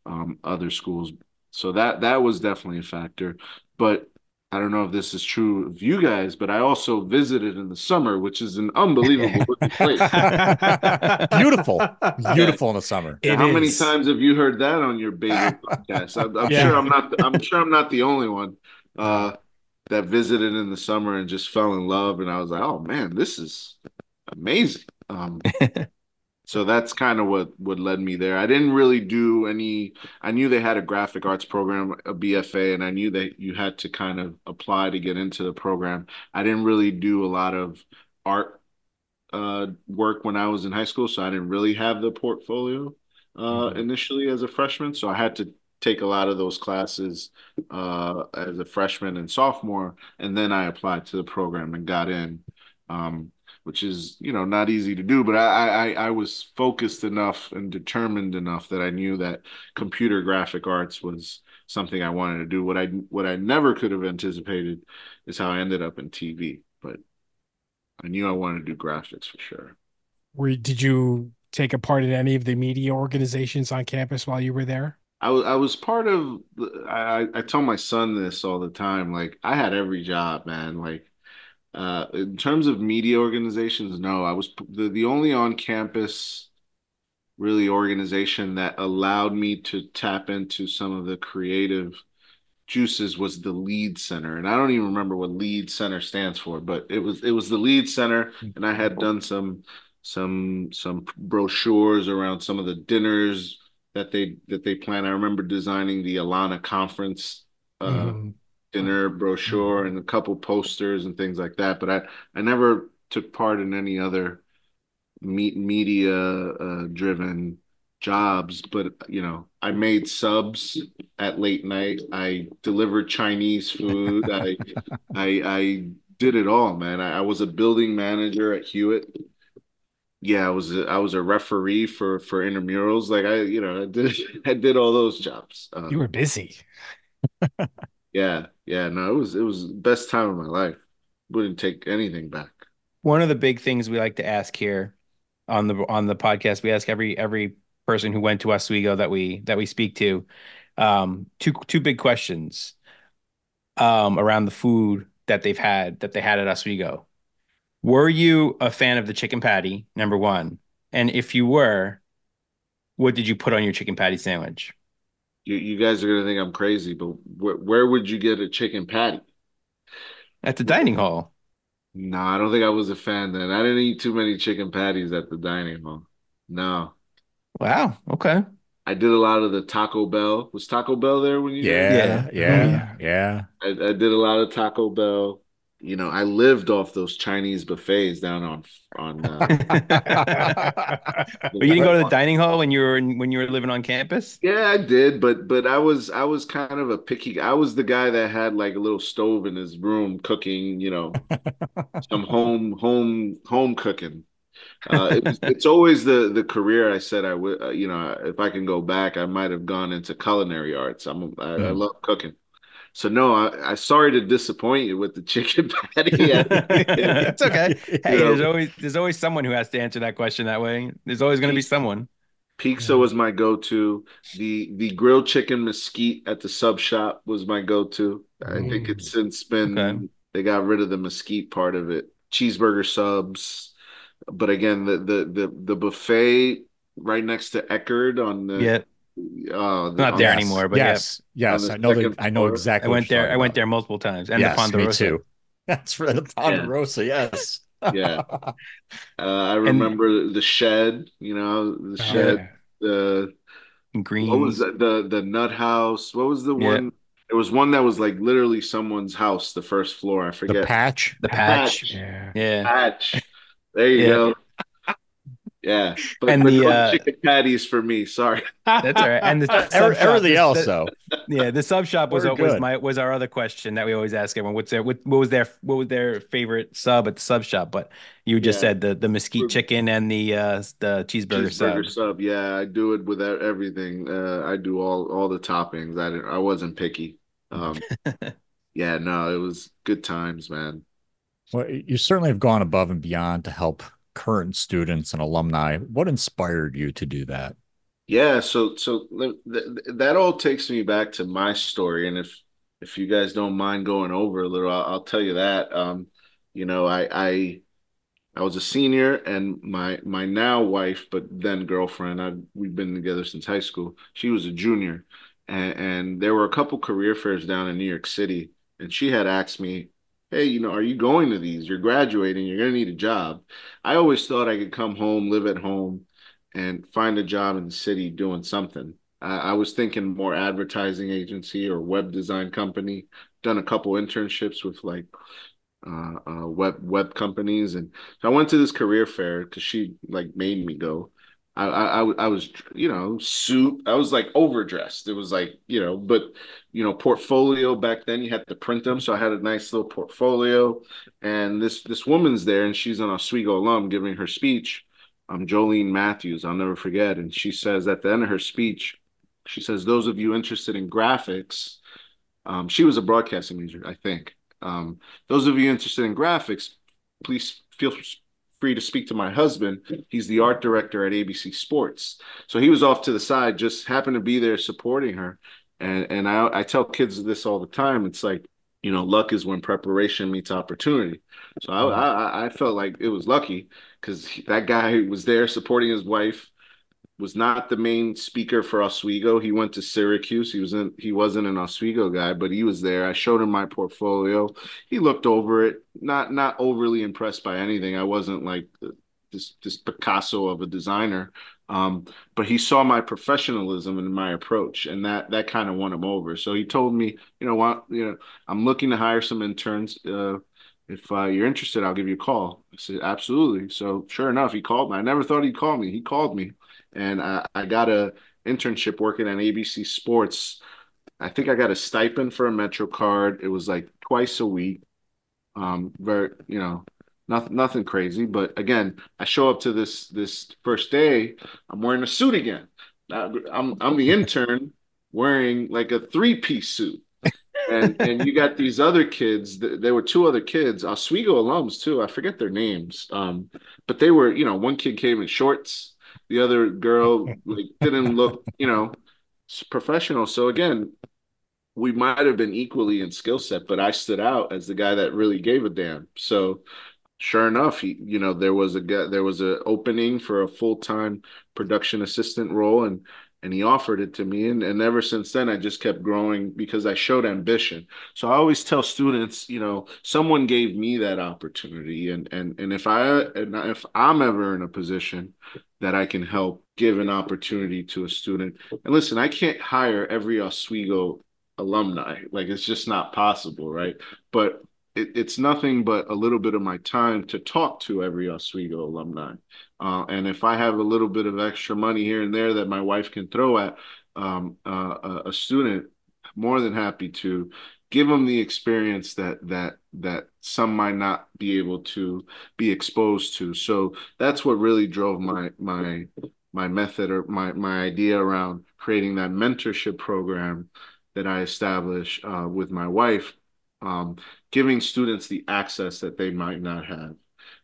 um, other schools. So that that was definitely a factor. But I don't know if this is true of you guys, but I also visited in the summer, which is an unbelievable place. beautiful, beautiful in the summer. How is. many times have you heard that on your baby podcast? I'm, I'm yeah. sure I'm not. I'm sure I'm not the only one uh, that visited in the summer and just fell in love. And I was like, oh man, this is amazing. Um, so that's kind of what what led me there. I didn't really do any. I knew they had a graphic arts program, a BFA, and I knew that you had to kind of apply to get into the program. I didn't really do a lot of art uh, work when I was in high school, so I didn't really have the portfolio uh, mm-hmm. initially as a freshman. So I had to take a lot of those classes uh, as a freshman and sophomore, and then I applied to the program and got in. Um, which is you know not easy to do. But I, I I was focused enough and determined enough that I knew that computer graphic arts was something I wanted to do. What I what I never could have anticipated is how I ended up in TV. But I knew I wanted to do graphics for sure. Were did you take a part in any of the media organizations on campus while you were there? I was I was part of. I I tell my son this all the time. Like I had every job, man. Like uh, in terms of media organizations, no, I was the, the only on campus really organization that allowed me to tap into some of the creative juices was the lead center and i don't even remember what lead center stands for but it was it was the lead center and i had done some some some brochures around some of the dinners that they that they plan i remember designing the alana conference uh, mm dinner brochure and a couple posters and things like that. But I, I never took part in any other me- media uh, driven jobs. But you know, I made subs at late night. I delivered Chinese food. I, I, I did it all, man. I, I was a building manager at Hewitt yeah, I was a, I was a referee for for intramurals. Like I, you know, I did I did all those jobs. Um, you were busy. Yeah, yeah, no, it was it was best time of my life. Wouldn't take anything back. One of the big things we like to ask here on the on the podcast, we ask every every person who went to Oswego that we that we speak to, um, two two big questions um, around the food that they've had that they had at Oswego. Were you a fan of the chicken patty? Number one, and if you were, what did you put on your chicken patty sandwich? You, you guys are gonna think I'm crazy, but where, where would you get a chicken patty? At the dining hall. No, I don't think I was a fan then. I didn't eat too many chicken patties at the dining hall. No. Wow. Okay. I did a lot of the Taco Bell. Was Taco Bell there when you? Yeah, yeah, oh, yeah, yeah. I, I did a lot of Taco Bell you know, I lived off those Chinese buffets down on on. Uh, but you didn't go to the dining hall when you were when you were living on campus. Yeah, I did, but but I was I was kind of a picky. I was the guy that had like a little stove in his room cooking, you know, some home home home cooking. Uh, it, it's always the the career I said I would. Uh, you know, if I can go back, I might have gone into culinary arts. I'm I, mm. I hmm. love cooking. So no, I, I sorry to disappoint you with the chicken patty. it's okay. Hey, you know, there's always there's always someone who has to answer that question that way. There's always going to be someone. Pizza was my go-to. The the grilled chicken mesquite at the sub shop was my go-to. I think it's mm. since been okay. they got rid of the mesquite part of it. Cheeseburger subs, but again, the the the the buffet right next to Eckerd on the yeah. Uh, not there anymore, but yes, yes, I know. The, I know exactly. I went there. I went there multiple times, and yes, the Ponderosa. Me too. That's for the Ponderosa. Yeah. Yes. yeah, uh, I remember and, the shed. You know, the oh, shed. The green. What was that? The the nut house. What was the yeah. one? It was one that was like literally someone's house. The first floor. I forget. The patch. The patch. patch. Yeah. yeah. Patch. There you yeah. go. Yeah, but, and but the uh, chicken patties for me. Sorry, that's all right. And the everything else, though. Yeah, the sub shop was was my was our other question that we always ask everyone. What's their what, what was their what was their favorite sub at the sub shop? But you just yeah. said the the mesquite chicken and the uh the cheeseburger, cheeseburger sub. sub. Yeah, I do it with everything. Uh, I do all all the toppings. I I wasn't picky. Um, yeah, no, it was good times, man. Well, you certainly have gone above and beyond to help current students and alumni. What inspired you to do that? Yeah, so so th- th- that all takes me back to my story, and if if you guys don't mind going over a little, I'll, I'll tell you that. Um, you know, I I I was a senior, and my my now wife, but then girlfriend, I we've been together since high school. She was a junior, and, and there were a couple career fairs down in New York City, and she had asked me, hey, you know, are you going to these? You're graduating, you're going to need a job. I always thought I could come home, live at home, and find a job in the city doing something. I, I was thinking more advertising agency or web design company. Done a couple internships with like uh, uh, web web companies, and I went to this career fair because she like made me go. I, I I was you know suit I was like overdressed. It was like you know, but you know, portfolio back then you had to print them, so I had a nice little portfolio. And this this woman's there, and she's an Oswego alum giving her speech. Um, Jolene Matthews, I'll never forget, and she says at the end of her speech, she says, "Those of you interested in graphics." Um, she was a broadcasting major, I think. Um, those of you interested in graphics, please feel free to speak to my husband. He's the art director at ABC Sports. So he was off to the side, just happened to be there supporting her. And and I, I tell kids this all the time. It's like, you know, luck is when preparation meets opportunity. So I, mm-hmm. I, I felt like it was lucky because that guy who was there supporting his wife was not the main speaker for Oswego. He went to Syracuse. He was in he wasn't an Oswego guy, but he was there. I showed him my portfolio. He looked over it, not not overly impressed by anything. I wasn't like uh, this this Picasso of a designer. Um, but he saw my professionalism and my approach, and that that kind of won him over. So he told me, you know what, you know, I'm looking to hire some interns. Uh, if uh, you're interested, I'll give you a call. I said, absolutely. So sure enough, he called me. I never thought he'd call me. He called me and I, I got a internship working on ABC Sports. I think I got a stipend for a Metro card. It was like twice a week. Um, very, you know, nothing, nothing crazy. But again, I show up to this this first day. I'm wearing a suit again. I'm I'm the intern wearing like a three piece suit. and and you got these other kids. There were two other kids, Oswego alums too. I forget their names, um, but they were. You know, one kid came in shorts, the other girl like didn't look, you know, professional. So again, we might have been equally in skill set, but I stood out as the guy that really gave a damn. So sure enough, he, you know, there was a there was a opening for a full time production assistant role, and and he offered it to me and, and ever since then i just kept growing because i showed ambition. So i always tell students you know someone gave me that opportunity and and and if i and if i'm ever in a position that i can help give an opportunity to a student and listen i can't hire every oswego alumni. Like it's just not possible right? But it, it's nothing but a little bit of my time to talk to every Oswego alumni. Uh, and if I have a little bit of extra money here and there that my wife can throw at um, uh, a student, more than happy to. give them the experience that that that some might not be able to be exposed to. So that's what really drove my my my method or my my idea around creating that mentorship program that I established uh, with my wife, um, giving students the access that they might not have.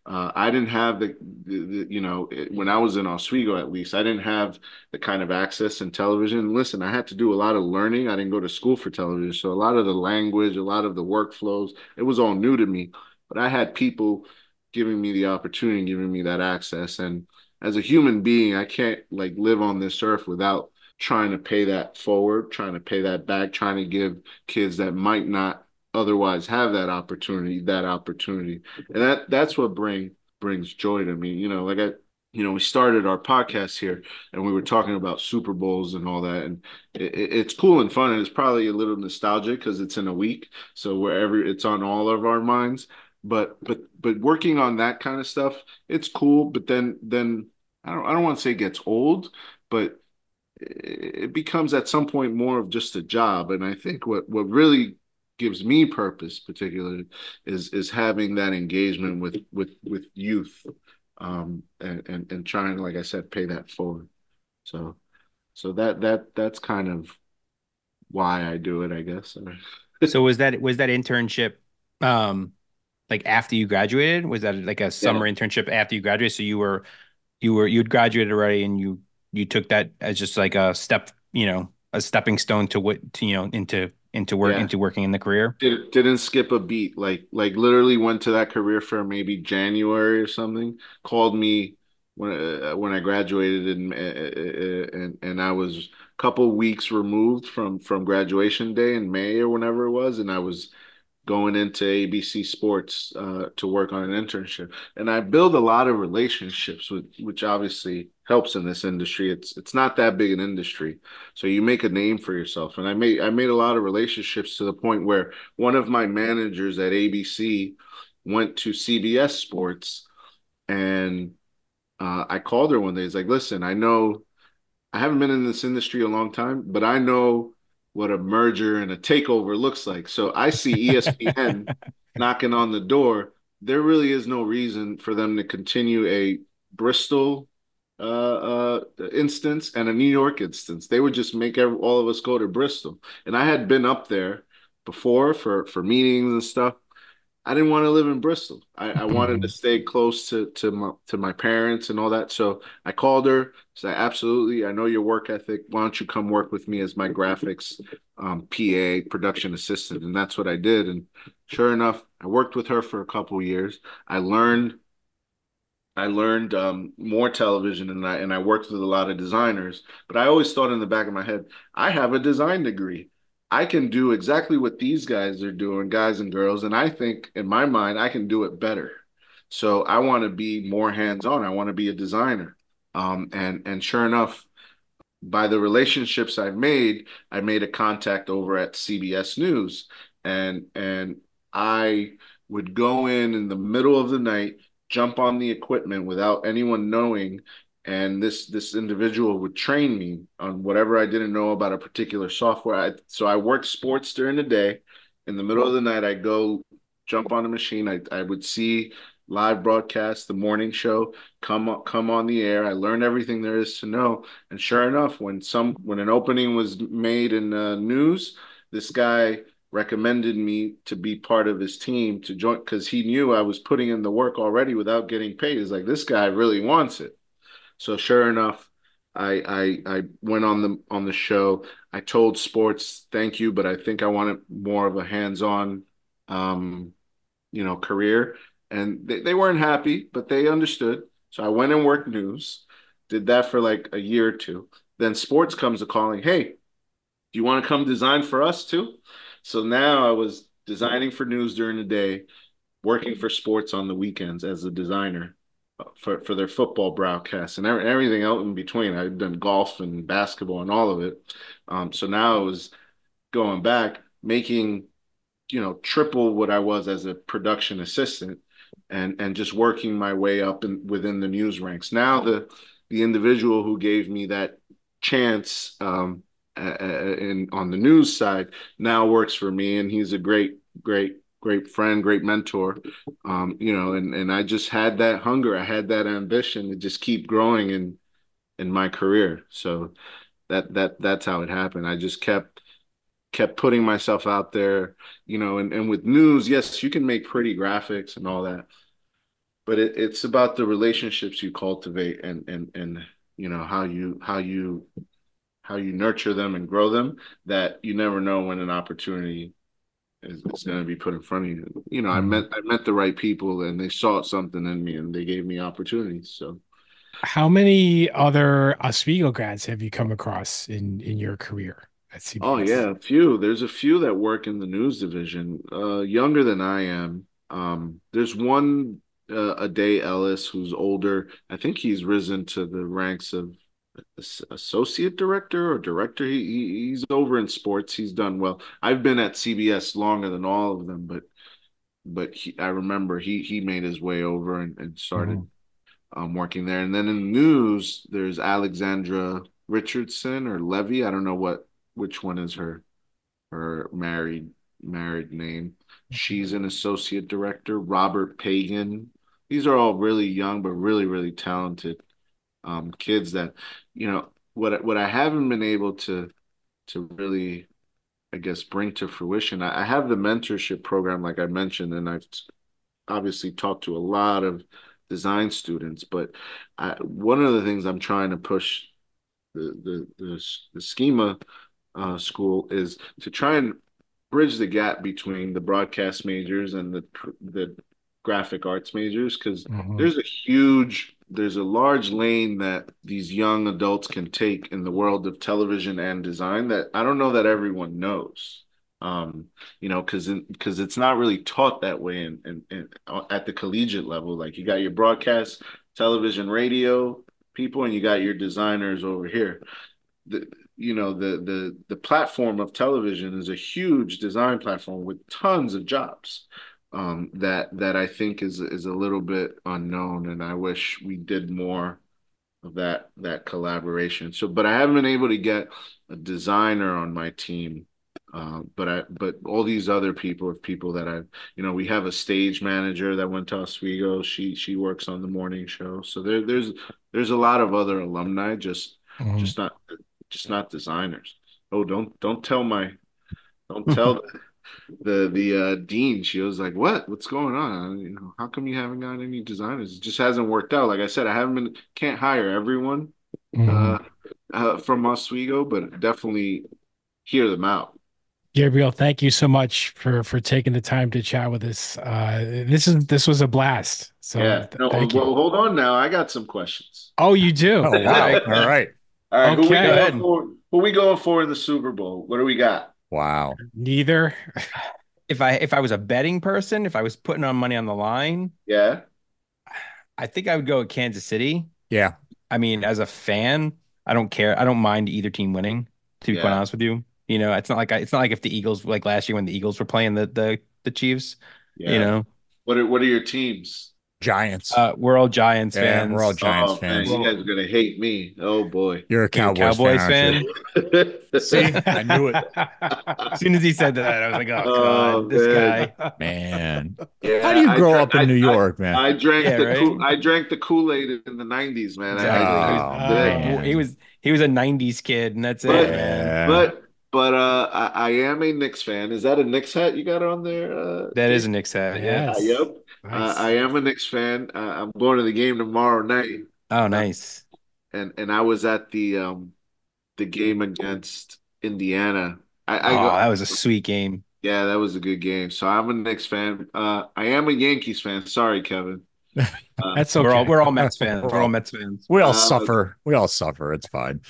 Uh, I didn't have the, the, the, you know, when I was in Oswego, at least, I didn't have the kind of access in television. Listen, I had to do a lot of learning. I didn't go to school for television. So a lot of the language, a lot of the workflows, it was all new to me. But I had people giving me the opportunity, giving me that access. And as a human being, I can't like live on this earth without trying to pay that forward, trying to pay that back, trying to give kids that might not otherwise have that opportunity, that opportunity. And that that's what bring brings joy to me. You know, like I you know, we started our podcast here and we were talking about Super Bowls and all that. And it, it's cool and fun. And it's probably a little nostalgic because it's in a week. So wherever it's on all of our minds. But but but working on that kind of stuff, it's cool. But then then I don't I don't want to say it gets old, but it becomes at some point more of just a job. And I think what what really gives me purpose particularly is is having that engagement with with with youth um and and, and trying like i said pay that forward. So so that that that's kind of why i do it i guess. So was that was that internship um like after you graduated? Was that like a summer yeah. internship after you graduated? So you were you were you'd graduated already and you you took that as just like a step you know a stepping stone to what to you know into into work yeah. into working in the career? Did, didn't skip a beat. Like like literally went to that career fair maybe January or something. Called me when uh, when I graduated and uh, uh, uh, and and I was a couple weeks removed from from graduation day in May or whenever it was, and I was going into ABC Sports uh, to work on an internship, and I build a lot of relationships with, which obviously helps in this industry. It's it's not that big an industry, so you make a name for yourself. And I made I made a lot of relationships to the point where one of my managers at ABC went to CBS Sports, and uh, I called her one day. He's like, "Listen, I know I haven't been in this industry a long time, but I know." What a merger and a takeover looks like. So I see ESPN knocking on the door. There really is no reason for them to continue a Bristol uh, uh, instance and a New York instance. They would just make every, all of us go to Bristol. And I had been up there before for for meetings and stuff. I didn't want to live in Bristol. I, I wanted to stay close to to my to my parents and all that. So I called her. Said, "Absolutely, I know your work ethic. Why don't you come work with me as my graphics um, PA production assistant?" And that's what I did. And sure enough, I worked with her for a couple years. I learned I learned um, more television and I and I worked with a lot of designers. But I always thought in the back of my head, I have a design degree. I can do exactly what these guys are doing, guys and girls. And I think in my mind, I can do it better. So I want to be more hands-on. I want to be a designer. Um, and and sure enough, by the relationships I've made, I made a contact over at CBS News, and and I would go in in the middle of the night, jump on the equipment without anyone knowing, and this this individual would train me on whatever I didn't know about a particular software. I, so I worked sports during the day. In the middle of the night, I'd go jump on a machine. I I would see live broadcast, the morning show, come come on the air. I learned everything there is to know. And sure enough, when some when an opening was made in uh, news, this guy recommended me to be part of his team to join because he knew I was putting in the work already without getting paid. He's like, this guy really wants it. So sure enough, I I I went on the on the show. I told sports thank you, but I think I wanted more of a hands-on um, you know, career. And they, they weren't happy, but they understood. So I went and worked news, did that for like a year or two. Then sports comes a calling, hey, do you want to come design for us too? So now I was designing for news during the day, working for sports on the weekends as a designer for for their football broadcasts and everything else in between. I've done golf and basketball and all of it. Um, so now I was going back, making you know triple what I was as a production assistant, and and just working my way up in, within the news ranks. Now the the individual who gave me that chance um, and on the news side now works for me, and he's a great, great, great friend, great mentor. Um, you know, and and I just had that hunger, I had that ambition to just keep growing in in my career. So that that that's how it happened. I just kept kept putting myself out there, you know, and, and with news, yes, you can make pretty graphics and all that, but it, it's about the relationships you cultivate and and and you know how you how you how you nurture them and grow them that you never know when an opportunity is, is going to be put in front of you. You know, mm-hmm. I met I met the right people and they saw something in me and they gave me opportunities. So how many other Oswego grads have you come across in in your career at CBS? Oh yeah, a few. There's a few that work in the news division, uh, younger than I am. Um, there's one uh, Ade Ellis who's older. I think he's risen to the ranks of associate director or director. He, he, he's over in sports. He's done well. I've been at CBS longer than all of them, but but he, I remember he he made his way over and, and started mm-hmm. um, working there. And then in the news, there's Alexandra Richardson or Levy. I don't know what which one is her her married married name. She's an associate director. Robert Pagan. These are all really young but really really talented um, kids that you know what what I haven't been able to to really I guess bring to fruition. I, I have the mentorship program like I mentioned, and I've obviously talked to a lot of design students. But I, one of the things I'm trying to push the the the, the SCMA uh, school is to try and bridge the gap between the broadcast majors and the the graphic arts majors because mm-hmm. there's a huge there's a large lane that these young adults can take in the world of television and design that I don't know that everyone knows. Um, you know, because because it's not really taught that way in, in, in uh, at the collegiate level. Like you got your broadcast, television, radio people, and you got your designers over here. The, you know the the the platform of television is a huge design platform with tons of jobs um, that that I think is is a little bit unknown, and I wish we did more of that that collaboration. So, but I haven't been able to get a designer on my team. Uh, but I but all these other people of people that I've you know we have a stage manager that went to Oswego. She she works on the morning show. So there there's there's a lot of other alumni just mm-hmm. just not just not designers. Oh, don't don't tell my don't tell the the uh, dean. She was like, "What? What's going on? You know, how come you haven't got any designers? It just hasn't worked out." Like I said, I haven't been can't hire everyone mm-hmm. uh, uh, from Oswego, but definitely hear them out. Gabriel, thank you so much for for taking the time to chat with us. Uh, this is this was a blast. So yeah, no, well, you. hold on now. I got some questions. Oh, you do? Oh, wow. All right. All right. Okay. Who we, going for, who we going for in the Super Bowl? What do we got? Wow. Neither. if I if I was a betting person, if I was putting on money on the line, yeah, I think I would go with Kansas City. Yeah. I mean, as a fan, I don't care. I don't mind either team winning. To be yeah. quite honest with you, you know, it's not like I, it's not like if the Eagles like last year when the Eagles were playing the the the Chiefs. Yeah. You know, what are what are your teams? Giants. Uh, we're all Giants yeah, fans. We're all Giants oh, fans. Man, you guys are gonna hate me. Oh boy. You're a Cowboys, You're a Cowboys fan. fan? See, I knew it. As soon as he said that, I was like, "Oh, oh God, this guy, man." Yeah, How do you grow up in New York, man? I drank yeah, the right? I drank the Kool Aid in the '90s, man. Oh, man. He was he was a '90s kid, and that's but, it, man. But but uh, I, I, am a Knicks fan. Is that a Knicks hat you got on there? Uh, that is a Knicks hat. Yes. Yeah. Yep. Nice. Uh, I am a Knicks fan. Uh, I'm going to the game tomorrow night. Oh, nice. And and I was at the um the game against Indiana. I, I oh, go, that was a sweet game. Yeah, that was a good game. So I'm a Knicks fan. Uh, I am a Yankees fan. Sorry, Kevin. Uh, That's okay. We're all we're all Mets fans. We're all Mets fans. We all uh, suffer. We all suffer. It's fine.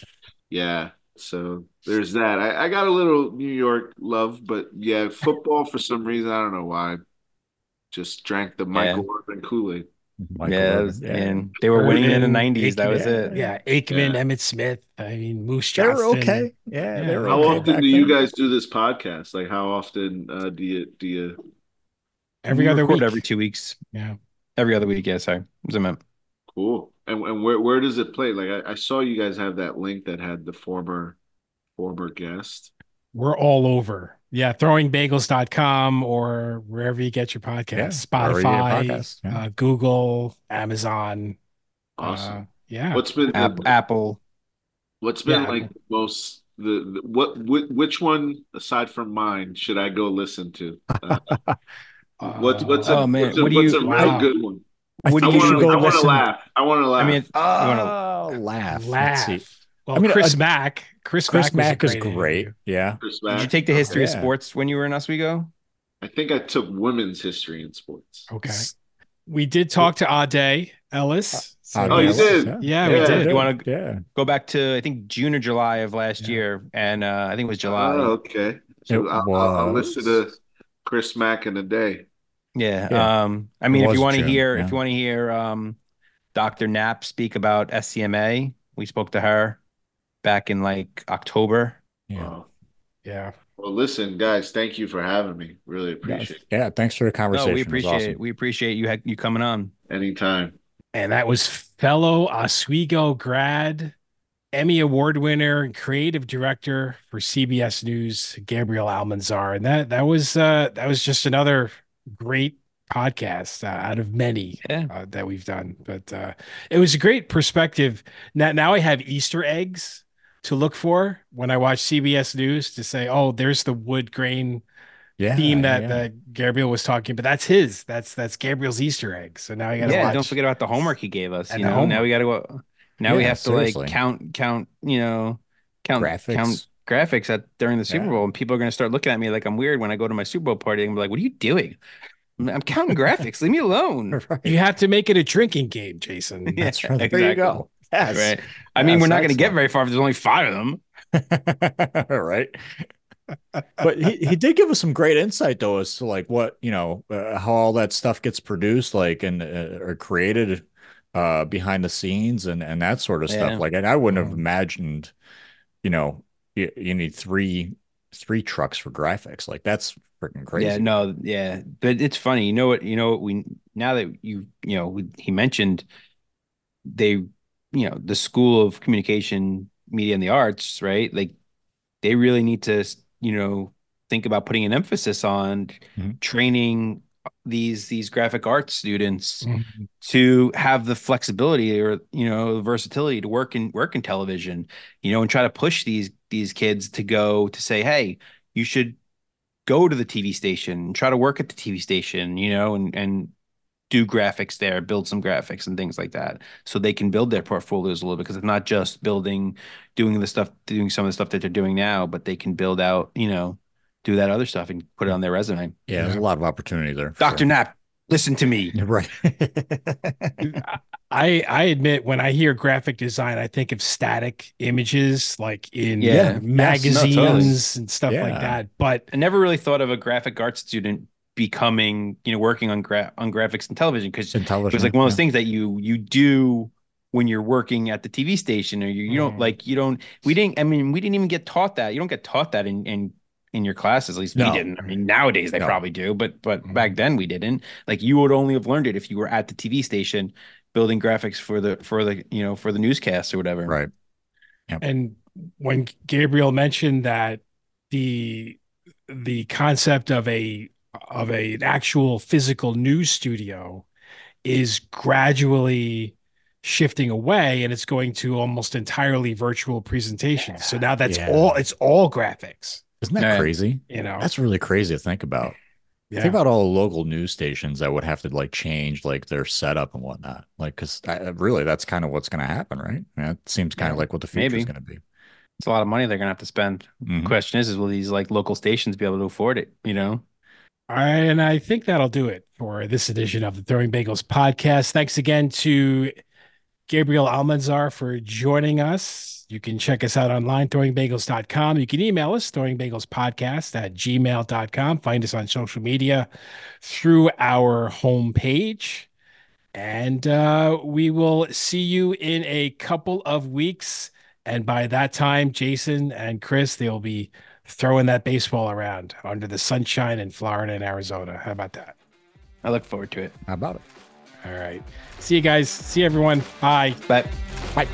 Yeah. So there's that. I, I got a little New York love, but yeah, football for some reason I don't know why just drank the Michael yeah. Irvin Kool Aid. Yeah, was, and they were winning in the nineties. That was it. Yeah, Aikman, yeah. Emmitt Smith. I mean, Moose Johnston. They were okay. Yeah, yeah. How okay often do you guys do this podcast? Like, how often uh, do you do you? Every other week. Every two weeks. Yeah, every other week. Yeah, sorry, meant. Cool. And and where where does it play? Like, I, I saw you guys have that link that had the former former guest. We're all over. Yeah, throwingbagels.com or wherever you get your podcast. Yeah, Spotify, podcast. Yeah. Uh, Google, Amazon. Awesome. Uh, yeah. What's been Apple? The, Apple. What's been yeah. like most the, the what, which one aside from mine should I go listen to? Uh, what's what's a, oh, man. what's a, what what's you, a wow. real good one? What I, wanna, I want to laugh. I want to laugh. I mean, oh, laugh. Laugh. Well, I mean, Chris uh, Mack. Chris, Chris Mack, Mack is great. great. Yeah. Chris Mack. Did you take the history yeah. of sports when you were in Oswego? I think I took women's history in sports. Okay. We did talk to Ade Ellis. So oh, you did? Yeah, yeah, we did. You want to yeah. go back to I think June or July of last yeah. year, and uh, I think it was July. Oh, okay. So I'll, I'll, listen to Chris Mack in a day. Yeah. yeah. Um. I mean, if you want to hear, if you want to hear, um, Dr. Knapp speak about SCMA, we spoke to her back in like October. Yeah. Yeah. Well, listen, guys, thank you for having me. Really appreciate yeah, it. Yeah, thanks for the conversation. No, we appreciate it, awesome. it. We appreciate you you coming on. Anytime. And that was fellow Oswego grad, Emmy Award winner, and creative director for CBS News, Gabriel Almanzar. And that that was uh that was just another great podcast uh, out of many yeah. uh, that we've done. But uh, it was a great perspective. Now, now I have Easter eggs to look for when I watch CBS News to say, "Oh, there's the wood grain yeah, theme that, yeah. that Gabriel was talking, but that's his. That's that's Gabriel's Easter egg. So now you got to yeah. Watch. Don't forget about the homework he gave us. And you know, now we got to go. Now yeah, we have seriously. to like count count. You know, count graphics. count graphics at during the Super Bowl, and people are going to start looking at me like I'm weird when I go to my Super Bowl party and be like, "What are you doing?" I'm counting graphics. Leave me alone. Right. You have to make it a drinking game, Jason. That's right. Exactly. There you go. Yes. Right. I yes, mean, we're not going to get very far if there's only five of them. right? But he, he did give us some great insight though as to like what you know uh, how all that stuff gets produced like and uh, or created uh behind the scenes and and that sort of stuff. Like and i wouldn't have imagined you know you, you need three three trucks for graphics. Like that's freaking crazy. yeah no yeah. But it's funny. You know what you know what we now that you you know he mentioned they you know the school of communication media and the arts right like they really need to you know think about putting an emphasis on mm-hmm. training these these graphic arts students mm-hmm. to have the flexibility or you know the versatility to work in work in television you know and try to push these these kids to go to say hey you should go to the TV station and try to work at the TV station you know and and do graphics there, build some graphics and things like that, so they can build their portfolios a little bit. Because it's not just building, doing the stuff, doing some of the stuff that they're doing now, but they can build out, you know, do that other stuff and put it on their resume. Yeah, there's a lot of opportunity there. Doctor sure. Knapp, listen to me. Right. I I admit when I hear graphic design, I think of static images like in yeah. magazines yes, no, totally. and stuff yeah. like that. But I never really thought of a graphic art student becoming you know working on gra- on graphics and television because it was like one of those yeah. things that you you do when you're working at the TV station or you, you mm. don't like you don't we didn't I mean we didn't even get taught that you don't get taught that in in in your classes at least no. we didn't I mean nowadays they no. probably do but but mm. back then we didn't like you would only have learned it if you were at the TV station building graphics for the for the you know for the newscast or whatever right yep. and when Gabriel mentioned that the the concept of a of a, an actual physical news studio is gradually shifting away and it's going to almost entirely virtual presentations. So now that's yeah. all it's all graphics. Isn't that and, crazy? You know, that's really crazy to think about. Yeah. Think about all the local news stations that would have to like change like their setup and whatnot. Like, because really, that's kind of what's going to happen, right? Yeah, it seems kind of like what the future is going to be. It's a lot of money they're going to have to spend. Mm-hmm. question is, is will these like local stations be able to afford it? You know? All right, and I think that'll do it for this edition of the Throwing Bagels podcast. Thanks again to Gabriel Almanzar for joining us. You can check us out online, throwingbagels.com. You can email us, throwingbagelspodcast at gmail.com. Find us on social media through our homepage. And uh, we will see you in a couple of weeks. And by that time, Jason and Chris, they'll be throwing that baseball around under the sunshine in Florida and Arizona. How about that? I look forward to it. How about it? All right. See you guys. See everyone. Bye. Bye. Bye.